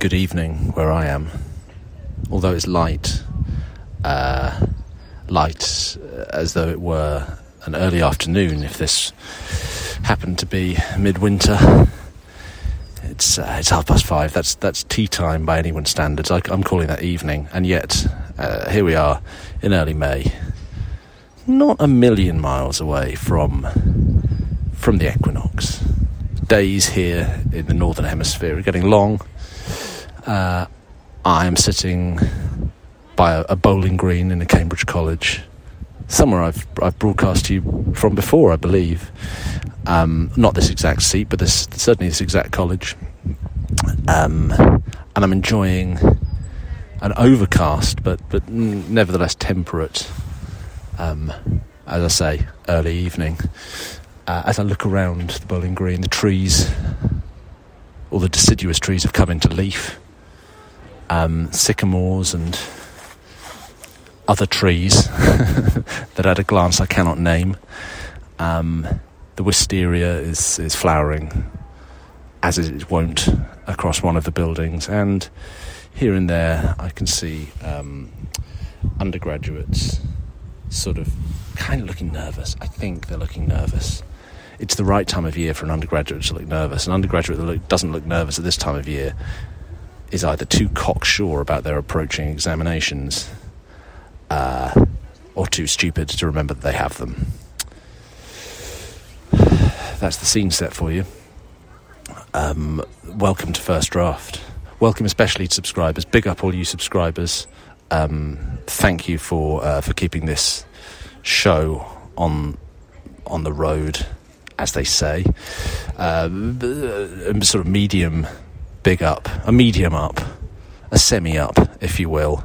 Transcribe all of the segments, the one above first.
good evening where I am. Although it's light, uh, light as though it were an early afternoon if this happened to be midwinter. It's uh, it's half past five. That's that's tea time by anyone's standards. I, am calling that evening, and yet uh, here we are in early May, not a million miles away from from the equinox. Days here in the northern hemisphere are getting long. Uh, I am sitting by a, a, bowling green in a Cambridge college, somewhere I've I've broadcast to you from before, I believe. Um, not this exact seat, but this certainly this exact college. Um, and I'm enjoying an overcast, but but nevertheless temperate. Um, as I say, early evening. Uh, as I look around the bowling green, the trees, all the deciduous trees have come into leaf. Um, sycamores and other trees that at a glance I cannot name. Um, the wisteria is, is flowering as it won't, across one of the buildings, and here and there I can see um, undergraduates sort of kind of looking nervous. I think they're looking nervous. It's the right time of year for an undergraduate to look nervous. An undergraduate that look, doesn't look nervous at this time of year is either too cocksure about their approaching examinations uh, or too stupid to remember that they have them. That's the scene set for you. Um, welcome to First Draft. Welcome especially to subscribers. Big up all you subscribers. Um, thank you for uh, for keeping this show on on the road, as they say. Uh, sort of medium big up, a medium up, a semi up, if you will,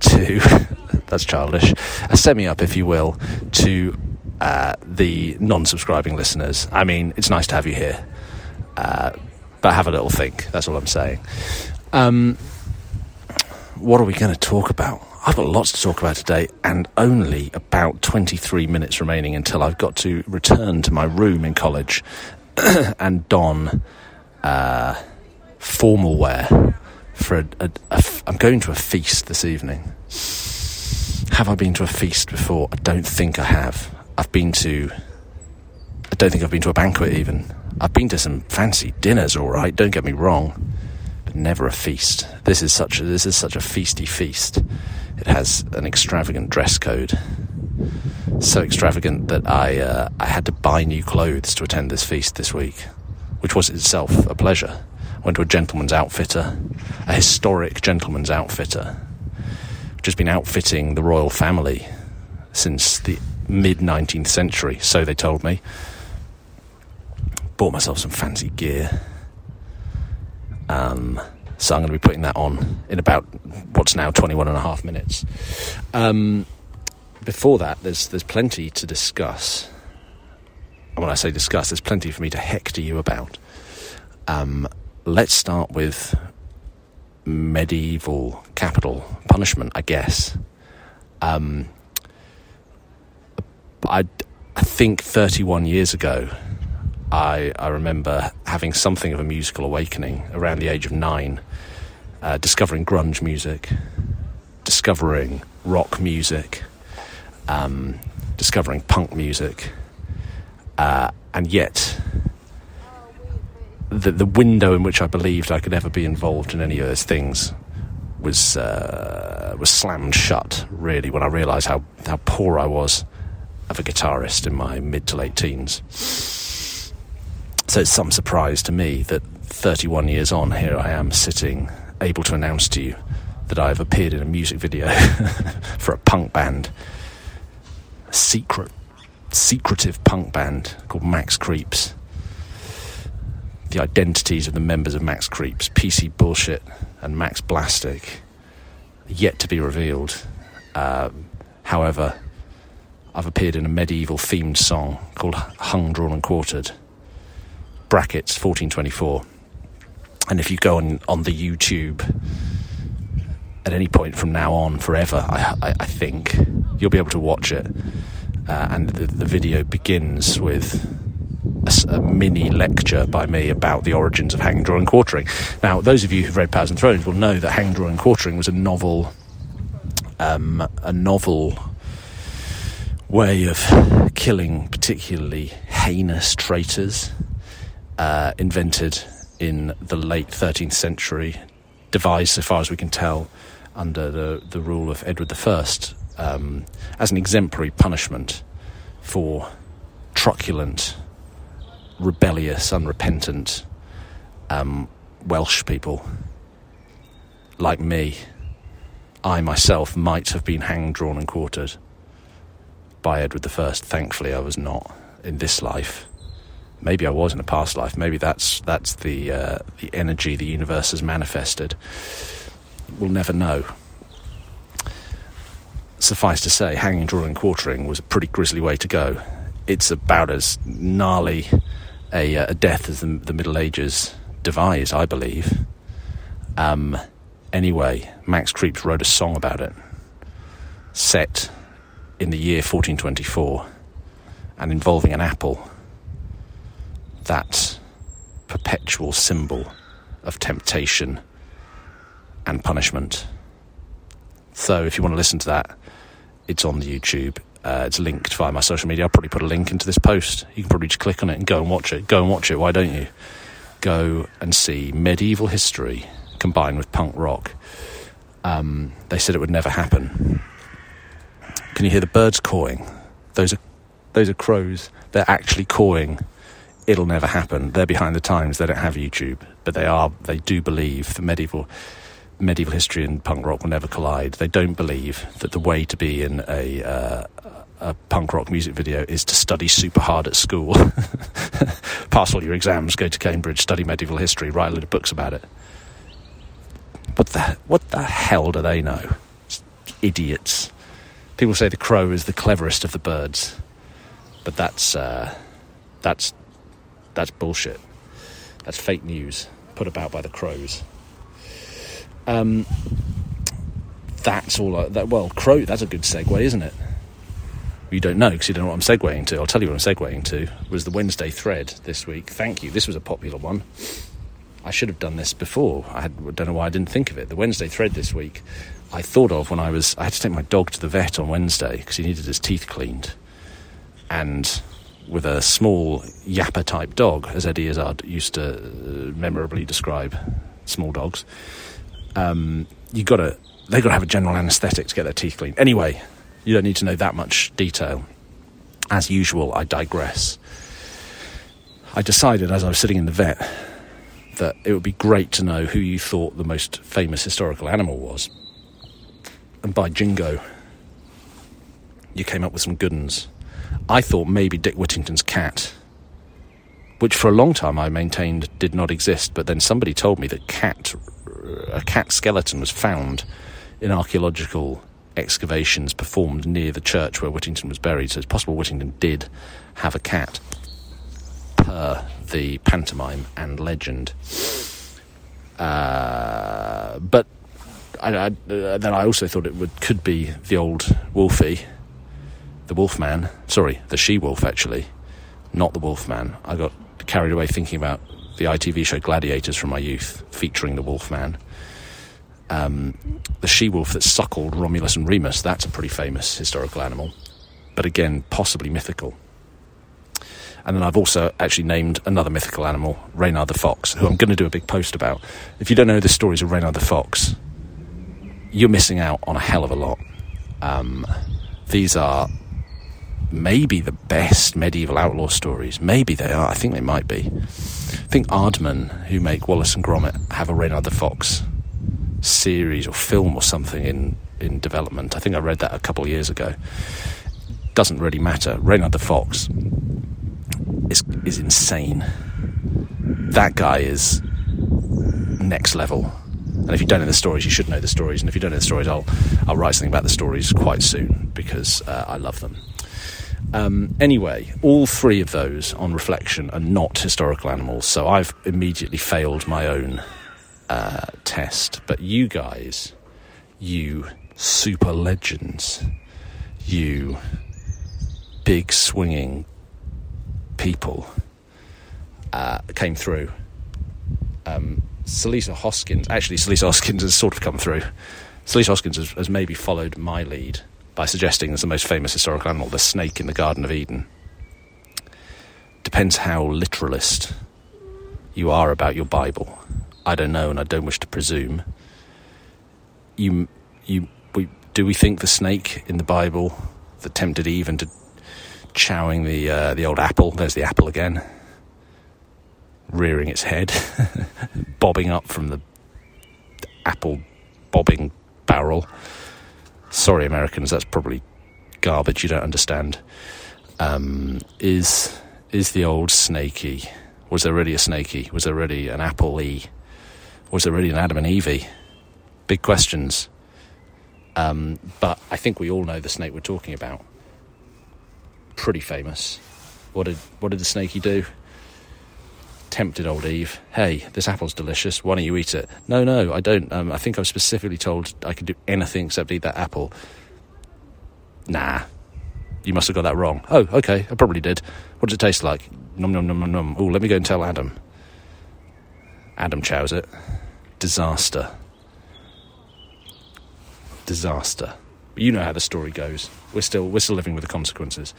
to that's childish, a semi up, if you will, to uh, the non subscribing listeners. I mean, it's nice to have you here, uh, but have a little think. That's all I'm saying. Um, what are we going to talk about? I've got lots to talk about today, and only about 23 minutes remaining until I've got to return to my room in college and don uh, formal wear for a, a, a, I'm going to a feast this evening. Have I been to a feast before? I don't think I have. I've been to. I don't think I've been to a banquet even. I've been to some fancy dinners, all right. Don't get me wrong, but never a feast. This is such a this is such a feasty feast. It has an extravagant dress code, so extravagant that I uh, I had to buy new clothes to attend this feast this week, which was itself a pleasure went to a gentleman's outfitter, a historic gentleman's outfitter, which has been outfitting the royal family since the mid 19th century, so they told me. Bought myself some fancy gear. Um, so I'm going to be putting that on in about what's now 21 and a half minutes. Um, before that, there's there's plenty to discuss. And when I say discuss, there's plenty for me to hector you about. Um, let's start with medieval capital punishment, I guess. Um, I, I think 31 years ago, I, I remember having something of a musical awakening around the age of nine, uh, discovering grunge music, discovering rock music, um, discovering punk music, uh, and yet the, the window in which I believed I could ever be involved in any of those things was uh, was slammed shut. Really, when I realised how how poor I was of a guitarist in my mid to late teens. So it's some surprise to me that 31 years on, here I am sitting, able to announce to you that I've appeared in a music video for a punk band, a secret, secretive punk band called Max Creeps the identities of the members of Max Creeps, PC Bullshit and Max Blastic, yet to be revealed. Uh, however, I've appeared in a medieval themed song called Hung, Drawn and Quartered, brackets 1424. And if you go on, on the YouTube at any point from now on, forever, I, I, I think, you'll be able to watch it. Uh, and the, the video begins with a, a, mini lecture by me about the origins of hanging, drawing, and quartering. Now, those of you who've read Powers and Thrones will know that hanging, drawing, and quartering was a novel, um, a novel way of killing particularly heinous traitors, uh, invented in the late 13th century, devised, so far as we can tell, under the, the rule of Edward I, um, as an exemplary punishment for truculent, rebellious, unrepentant um, Welsh people like me. I myself might have been hanged, drawn, and quartered by Edward I. Thankfully, I was not in this life. Maybe I was in a past life. Maybe that's that's the uh, the energy the universe has manifested. We'll never know. Suffice to say, hanging, drawing, and quartering was a pretty grisly way to go. It's about as gnarly a, uh, a death as the, the, Middle Ages devised, I believe. Um, anyway, Max Creeps wrote a song about it, set in the year 1424 and involving an apple, that perpetual symbol of temptation and punishment. So, if you want to listen to that, it's on the YouTube. Uh, it's linked via my social media. I'll probably put a link into this post. You can probably just click on it and go and watch it. Go and watch it. Why don't you? Go and see medieval history combined with punk rock. Um, they said it would never happen. Can you hear the birds cawing? Those are those are crows. They're actually cawing. It'll never happen. They're behind the times. They don't have YouTube, but they are. They do believe the medieval medieval history and punk rock will never collide. They don't believe that the way to be in a uh, a punk rock music video is to study super hard at school, pass all your exams, go to Cambridge, study medieval history, write a lot of books about it. What the what the hell do they know? Idiots. People say the crow is the cleverest of the birds, but that's uh, that's that's bullshit. That's fake news put about by the crows. Um, that's all. I, that well, crow. That's a good segue, isn't it? You don't know because you don't know what I'm segueing to. I'll tell you what I'm segueing to. Was the Wednesday thread this week? Thank you. This was a popular one. I should have done this before. I had, don't know why I didn't think of it. The Wednesday thread this week I thought of when I was. I had to take my dog to the vet on Wednesday because he needed his teeth cleaned. And with a small yapper type dog, as Eddie Izzard used to uh, memorably describe small dogs, um, you got to. They got to have a general anaesthetic to get their teeth cleaned. Anyway, you don't need to know that much detail. As usual, I digress. I decided as I was sitting in the vet that it would be great to know who you thought the most famous historical animal was and by jingo, you came up with some good ones. I thought maybe Dick Whittington's cat, which for a long time I maintained did not exist, but then somebody told me that cat, a cat skeleton was found in archaeological excavations performed near the church where Whittington was buried. So it's possible Whittington did have a cat, per the pantomime and legend. Uh, but I, I, uh, then I also thought it would could be the old Wolfie, the Wolfman. Sorry, the she wolf actually, not the Wolfman. I got carried away thinking about the ITV show Gladiators from my youth, featuring the Wolfman. Um, the she wolf that suckled Romulus and Remus. That's a pretty famous historical animal, but again, possibly mythical. And then I've also actually named another mythical animal, Reynard the Fox, who I'm going to do a big post about. If you don't know the stories of Reynard the Fox, you're missing out on a hell of a lot. Um, these are maybe the best medieval outlaw stories. Maybe they are. I think they might be. I think Aardman, who make Wallace and Gromit, have a Reynard the Fox series or film or something in, in development. I think I read that a couple of years ago. Doesn't really matter. Reynard the Fox is is insane. That guy is next level. And if you don't know the stories, you should know the stories. And if you don't know the stories, I'll I'll write something about the stories quite soon because uh, I love them. Um, anyway, all three of those, on reflection, are not historical animals. So I've immediately failed my own uh, test. But you guys, you super legends, you big swinging people, uh, came through. Um, Salisa Hoskins, actually, Salisa Hoskins has sort of come through. Salisa Hoskins has, has maybe followed my lead by suggesting as the most famous historical animal, the snake in the Garden of Eden. Depends how literalist you are about your Bible. I don't know, and I don't wish to presume. You, you, we, do we think the snake in the Bible that tempted Eve into chowing the uh, the old apple? There's the apple again, rearing its head, bobbing up from the apple bobbing barrel. Sorry, Americans, that's probably garbage you don't understand. Um, is is the old snaky? Was there really a snaky? Was there really an apple e? Was there really an Adam and Evie? Big questions. Um, but I think we all know the snake we're talking about. Pretty famous. What did what did the snaky do? Tempted old Eve. Hey, this apple's delicious. Why don't you eat it? No, no, I don't. Um, I think I was specifically told I could do anything except eat that apple. Nah, you must have got that wrong. Oh, okay, I probably did. What does it taste like? Nom nom nom nom nom. Oh, let me go and tell Adam. Adam chows it. Disaster. Disaster. But You know how the story goes. We're still we're still living with the consequences.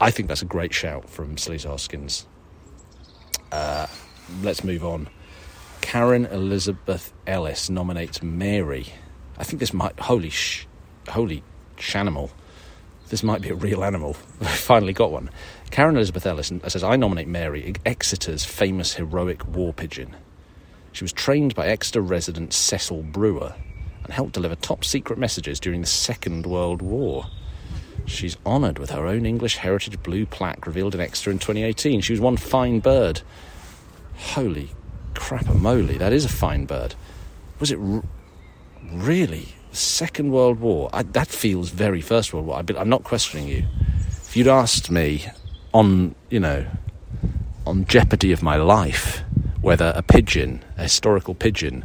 I think that's a great shout from Salisa Hoskins. Uh, let's move on. Karen Elizabeth Ellis nominates Mary. I think this might holy sh, holy shanimal. This might be a real animal. I finally got one. Karen Elizabeth Ellis says, I nominate Mary, Exeter's famous heroic war pigeon. She was trained by Exeter resident Cecil Brewer and helped deliver top secret messages during the Second World War. She's honoured with her own English Heritage Blue plaque revealed in Exeter in 2018. She was one fine bird. Holy crap a moly, that is a fine bird. Was it r- really? Second World War? I, that feels very First World War. I, I'm not questioning you. If you'd asked me on, you know, on jeopardy of my life, whether a pigeon, a historical pigeon,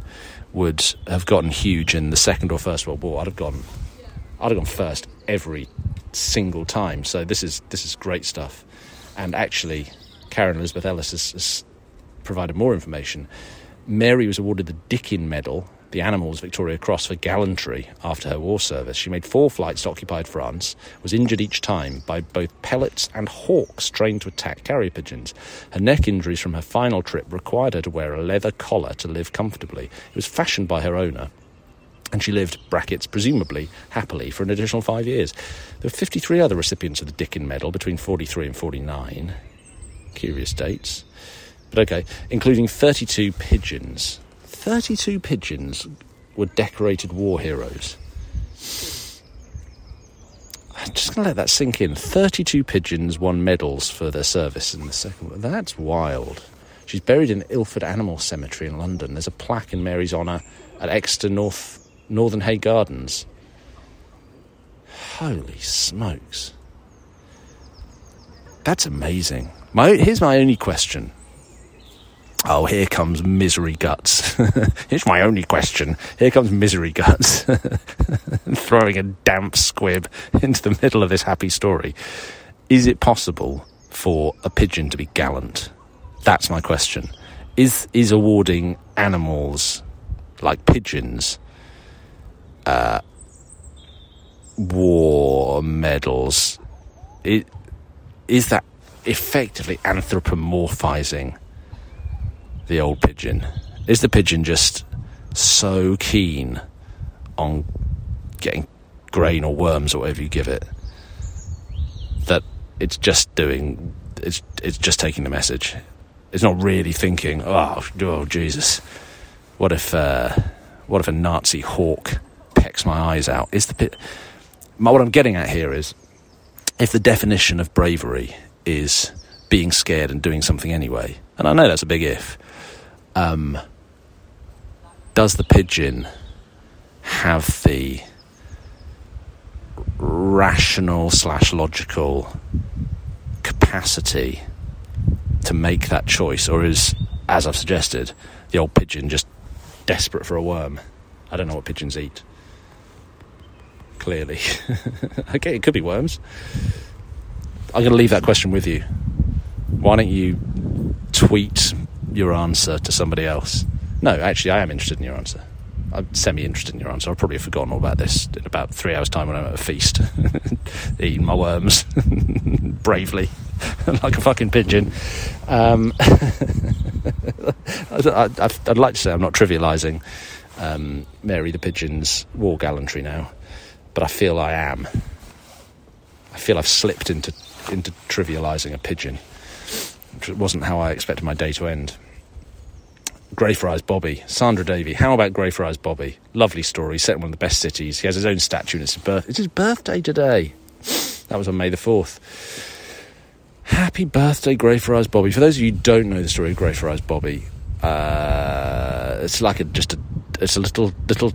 would have gotten huge in the Second or First World War, I'd have gone, I'd have gone first every single time. So this is this is great stuff. And actually, Karen Elizabeth Ellis has, has provided more information. Mary was awarded the Dickin Medal, the Animals Victoria Cross, for gallantry after her war service. She made four flights to occupied France, was injured each time by both pellets and hawks trained to attack carrier pigeons. Her neck injuries from her final trip required her to wear a leather collar to live comfortably. It was fashioned by her owner and she lived, brackets, presumably happily for an additional five years. There were 53 other recipients of the Dickin Medal between 43 and 49. Curious dates. But okay, including 32 pigeons. 32 pigeons were decorated war heroes. I'm just going to let that sink in. 32 pigeons won medals for their service in the Second World That's wild. She's buried in Ilford Animal Cemetery in London. There's a plaque in Mary's honour at Exeter North Northernhay Gardens. Holy smokes. That's amazing. My, here's my only question. Oh, here comes misery guts. here's my only question. Here comes misery guts. Throwing a damp squib into the middle of this happy story. Is it possible for a pigeon to be gallant? That's my question. Is is awarding animals like pigeons uh, war medals, it, is that effectively anthropomorphizing the old pigeon? Is the pigeon just so keen on getting grain or worms or whatever you give it that it's just doing it's it's just taking the message. It's not really thinking, oh, oh Jesus, what if uh, what if a Nazi hawk pecks my eyes out. Is the pit? What I'm getting at here is, if the definition of bravery is being scared and doing something anyway, and I know that's a big if, um, does the pigeon have the rational slash logical capacity to make that choice, or is, as I've suggested, the old pigeon just desperate for a worm? I don't know what pigeons eat clearly. okay, it could be worms. I'm going to leave that question with you. Why don't you tweet your answer to somebody else. No, actually, I am interested in your answer. I'm semi interested in your answer. I've probably forgotten all about this in about three hours' time when I'm at a feast, eating my worms bravely, like a fucking pigeon. Um, I'd, I'd, like to say I'm not trivialising um, Mary the Pigeon's war gallantry now, but I feel I am. I feel I've slipped into into trivialising a pigeon, which wasn't how I expected my day to end. Greyfriars Bobby, Sandra Davy. How about Greyfriars Bobby? Lovely story, set in one of the best cities. He has his own statue and it's his, birth- it's his birthday today. That was on May the 4th. Happy birthday, Greyfriars Bobby. For those of you who don't know the story of Greyfriars Bobby, uh, it's like a, just a, it's a little, little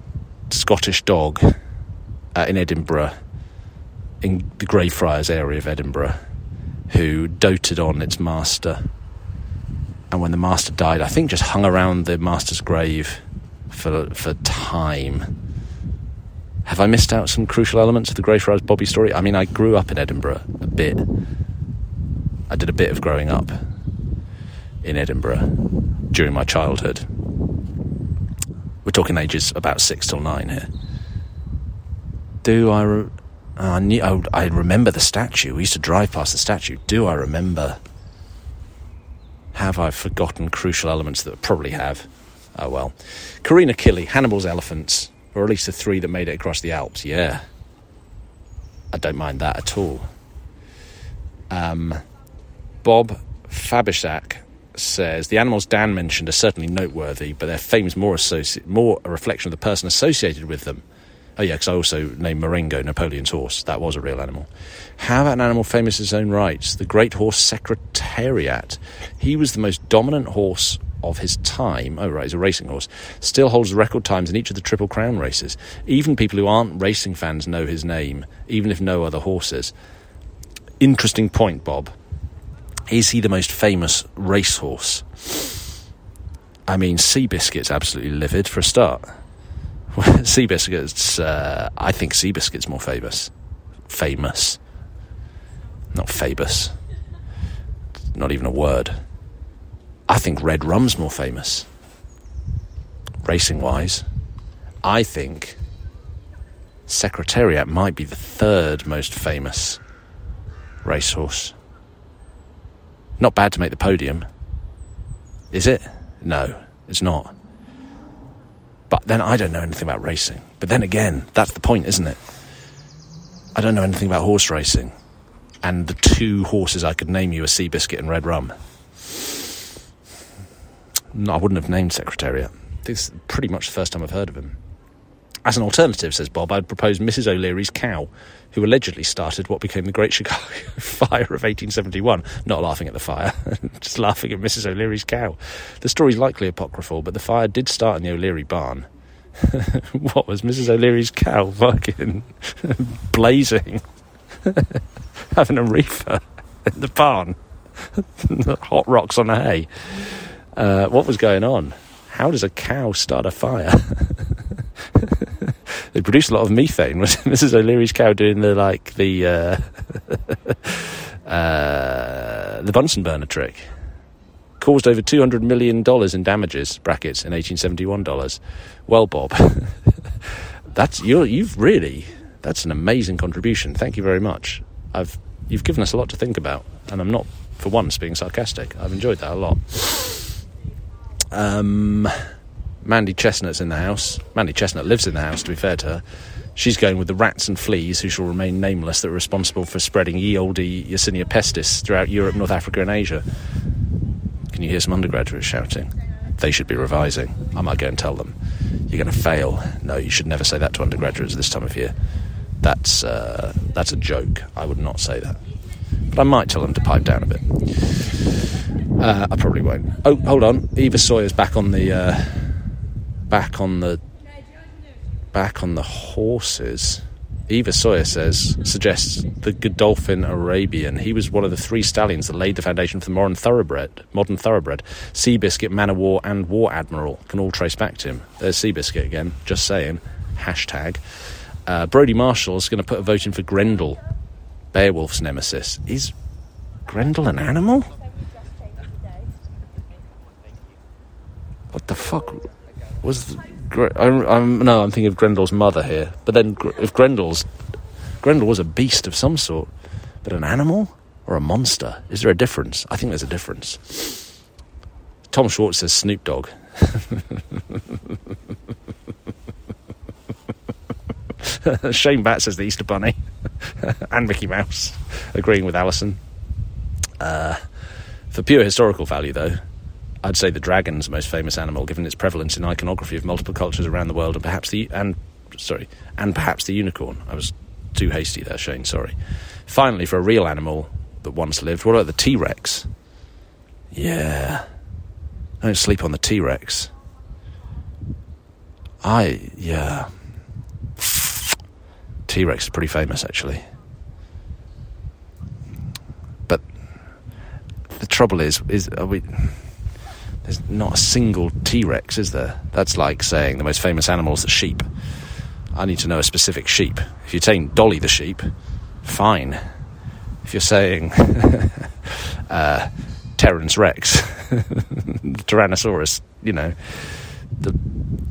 Scottish dog uh, in Edinburgh, in the Greyfriars area of Edinburgh, who doted on its master and when the master died, I think just hung around the master's grave for for time. Have I missed out some crucial elements of the Greyfriars Bobby story? I mean, I grew up in Edinburgh a bit. I did a bit of growing up in Edinburgh during my childhood. We're talking ages about six till nine here. Do I? Re- I, knew, I, I remember the statue. We used to drive past the statue. Do I remember have I forgotten crucial elements that probably have? Oh well. Carinakkilly, Hannibal's elephants, or at least the three that made it across the Alps. Yeah. I don't mind that at all. Um, Bob Fabishak says the animals Dan mentioned are certainly noteworthy, but their fame is more, associ- more a reflection of the person associated with them Oh, yeah, because I also named Marengo, Napoleon's horse. That was a real animal. How about an animal famous in its own rights? The great horse Secretariat. He was the most dominant horse of his time. Oh, right, he's a racing horse. Still holds record times in each of the Triple Crown races. Even people who aren't racing fans know his name, even if no other horses. Interesting point, Bob. Is he the most famous racehorse? I mean, Seabiscuit's absolutely livid for a start. Seabiscuit's, uh, I think Seabiscuit's more famous. Famous. Not famous. Not even a word. I think Red Rum's more famous. Racing wise. I think Secretariat might be the third most famous racehorse. Not bad to make the podium. Is it? No, it's not. But then I don't know anything about racing. But then again, that's the point, isn't it? I don't know anything about horse racing. And the two horses I could name you are Seabiscuit and Red Rum. No, I wouldn't have named Secretariat. This is pretty much the first time I've heard of him. As an alternative, says Bob, I'd propose Mrs. O'Leary's cow, who allegedly started what became the Great Chicago Fire of 1871. Not laughing at the fire, just laughing at Mrs. O'Leary's cow. The story's likely apocryphal, but the fire did start in the O'Leary barn. what was Mrs. O'Leary's cow fucking blazing, having a reefer in the barn, hot rocks on the hay? Uh, what was going on? How does a cow start a fire? they produce a lot of methane. Was Mrs. O'Leary's cow doing the like the uh, uh, the Bunsen burner trick? Caused over two hundred million dollars in damages brackets in eighteen seventy one dollars. Well, Bob, that's you. You've really that's an amazing contribution. Thank you very much. I've you've given us a lot to think about, and I'm not for once being sarcastic. I've enjoyed that a lot. Um, Mandy Chestnut's in the house. Mandy Chestnut lives in the house, to be fair to her. She's going with the rats and fleas, who shall remain nameless, that are responsible for spreading ye olde Yersinia pestis throughout Europe, North Africa, and Asia. Can you hear some undergraduates shouting? They should be revising. I might go and tell them. You're going to fail. No, you should never say that to undergraduates this time of year. That's, uh, that's a joke. I would not say that. But I might tell them to pipe down a bit. Uh, I probably won't. Oh, hold on. Eva Sawyer's back on the. Uh, back on the back on the horses. Eva Sawyer says suggests the Godolphin Arabian. He was one of the three stallions that laid the foundation for the modern thoroughbred. Modern thoroughbred. Seabiscuit, Man of War, and War Admiral can all trace back to him. There's Seabiscuit again. Just saying. Hashtag. Uh, Brody Marshall is going to put a vote in for Grendel, Beowulf's nemesis. Is Grendel an animal? What the fuck was? I'm, I'm, no, I'm thinking of Grendel's mother here. But then, if Grendel's Grendel was a beast of some sort, but an animal or a monster? Is there a difference? I think there's a difference. Tom Schwartz says Snoop Dogg. Shane Bat says the Easter Bunny and Mickey Mouse, agreeing with Alison. Uh, for pure historical value, though, I'd say the dragon's most famous animal, given its prevalence in iconography of multiple cultures around the world, and perhaps the and sorry, and perhaps the unicorn. I was too hasty there, Shane. Sorry. Finally, for a real animal that once lived, what about the T Rex? Yeah, don't sleep on the T Rex. I yeah. T Rex is pretty famous, actually. But the trouble is, is are we? There's not a single T Rex, is there? That's like saying the most famous animal is the sheep. I need to know a specific sheep. If you're saying Dolly the sheep, fine. If you're saying uh, Terrence Rex, the Tyrannosaurus, you know, the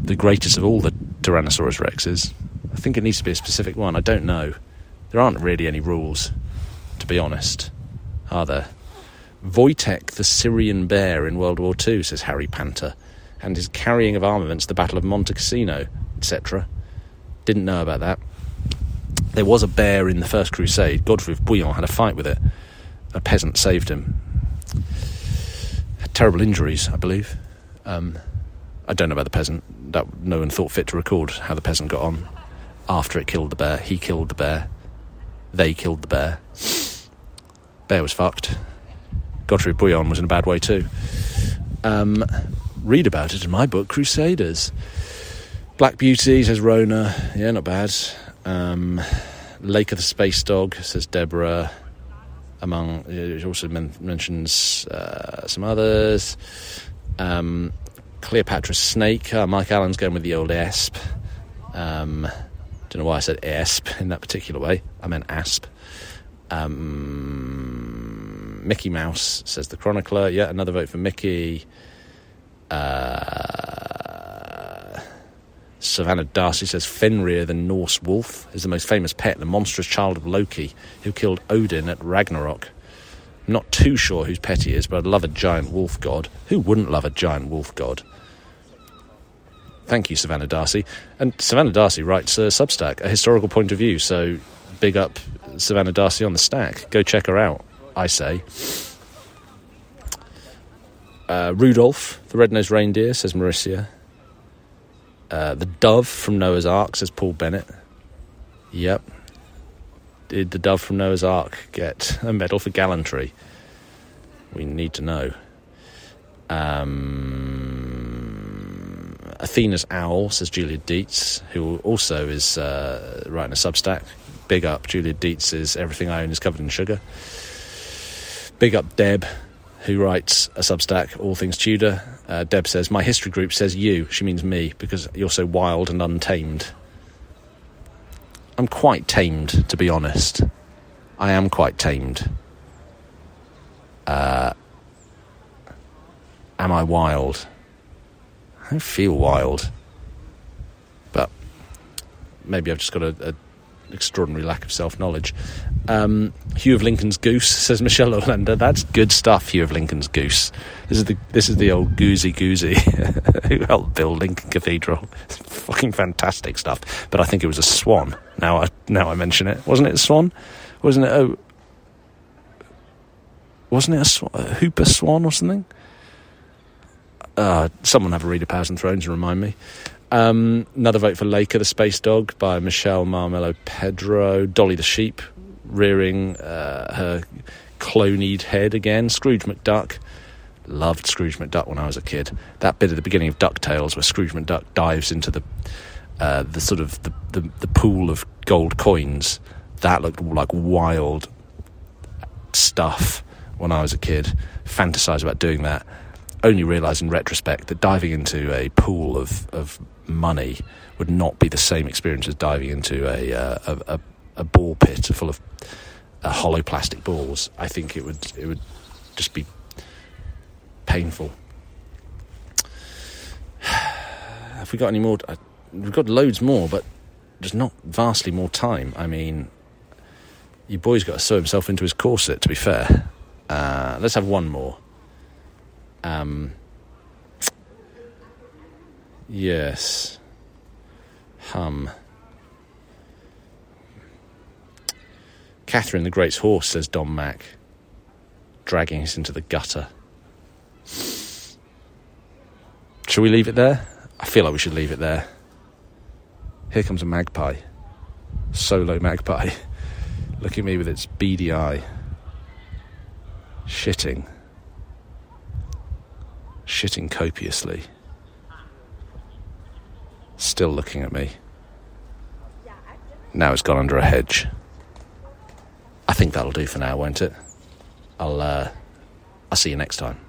the greatest of all the Tyrannosaurus Rexes, I think it needs to be a specific one. I don't know. There aren't really any rules, to be honest, are there? Wojtek the Syrian bear in World War II, says Harry Panther, and his carrying of armaments, the Battle of Monte Cassino, etc. Didn't know about that. There was a bear in the First Crusade. Godfrey of Bouillon had a fight with it. A peasant saved him. Had terrible injuries, I believe. Um, I don't know about the peasant. That no one thought fit to record how the peasant got on after it killed the bear. He killed the bear. They killed the bear. Bear was fucked. Godfrey Bouillon was in a bad way too. Um, read about it in my book, Crusaders. Black Beauty, says Rona. Yeah, not bad. Um, Laika the Space Dog, says Deborah. Among, it also men- mentions uh, some others. Um, Cleopatra's Snake. Uh, Mike Allen's going with the old Esp. Um, don't know why I said Esp in that particular way. I meant Asp. Um, Mickey Mouse, says the chronicler. Yeah, another vote for Mickey. Uh, Savannah Darcy says Fenrir, the Norse wolf, is the most famous pet, the monstrous child of Loki, who killed Odin at Ragnarok. I'm not too sure whose pet he is, but I'd love a giant wolf god. Who wouldn't love a giant wolf god? Thank you, Savannah Darcy. And Savannah Darcy writes a Substack, a historical point of view. So big up Savannah Darcy on the stack. Go check her out, I say. Uh, Rudolph, the red-nosed reindeer, says Mauricia. Uh, the dove from Noah's Ark, says Paul Bennett. Yep. Did the dove from Noah's Ark get a medal for gallantry? We need to know. Um, Athena's Owl, says Julia Dietz, who also is uh, writing a Substack. Big up, Julia Dietz is Everything I Own is Covered in Sugar. Big up, Deb, who writes a Substack, All Things Tudor. Uh, Deb says, My history group says you. She means me because you're so wild and untamed. I'm quite tamed, to be honest. I am quite tamed. Uh, am I wild? I feel wild. But maybe I've just got a, a extraordinary lack of self knowledge. Um, Hugh of Lincoln's Goose says Michelle Orlando. That's good stuff. Hugh of Lincoln's Goose. This is the this is the old Goosey Goosey who helped build Lincoln Cathedral. It's fucking fantastic stuff. But I think it was a swan. Now I now I mention it. Wasn't it a swan? Wasn't it a wasn't it a, a whooper swan or something? Uh, someone have a read of Powers and Thrones and remind me. Um, another vote for Laika, the Space Dog, by Michelle Marmelo Pedro. Dolly the Sheep, rearing uh, her cloned head again. Scrooge McDuck. Loved Scrooge McDuck when I was a kid. That bit at the beginning of DuckTales where Scrooge McDuck dives into the uh, the sort of the, the, the pool of gold coins. That looked like wild stuff when I was a kid. Fantasized about doing that only realise in retrospect that diving into a pool of, of money would not be the same experience as diving into a, uh, a, a, a, ball pit full of uh, hollow plastic balls. I think it would it would just be painful. Have we got any more? Uh, we've got loads more, but there's not vastly more time. I mean, your boy's got to sew himself into his corset, to be fair. Uh, let's have one more. Um, yes. Hum. Catherine the Great's horse, says Don Mac, dragging us into the gutter. Shall we leave it there? I feel like we should leave it there. Here comes a magpie. Solo magpie. Look at me with its beady eye. Shitting. Shitting copiously. Still looking at me. Now it's gone under a hedge. I think that'll do for now, won't it? I'll uh, I'll see you next time.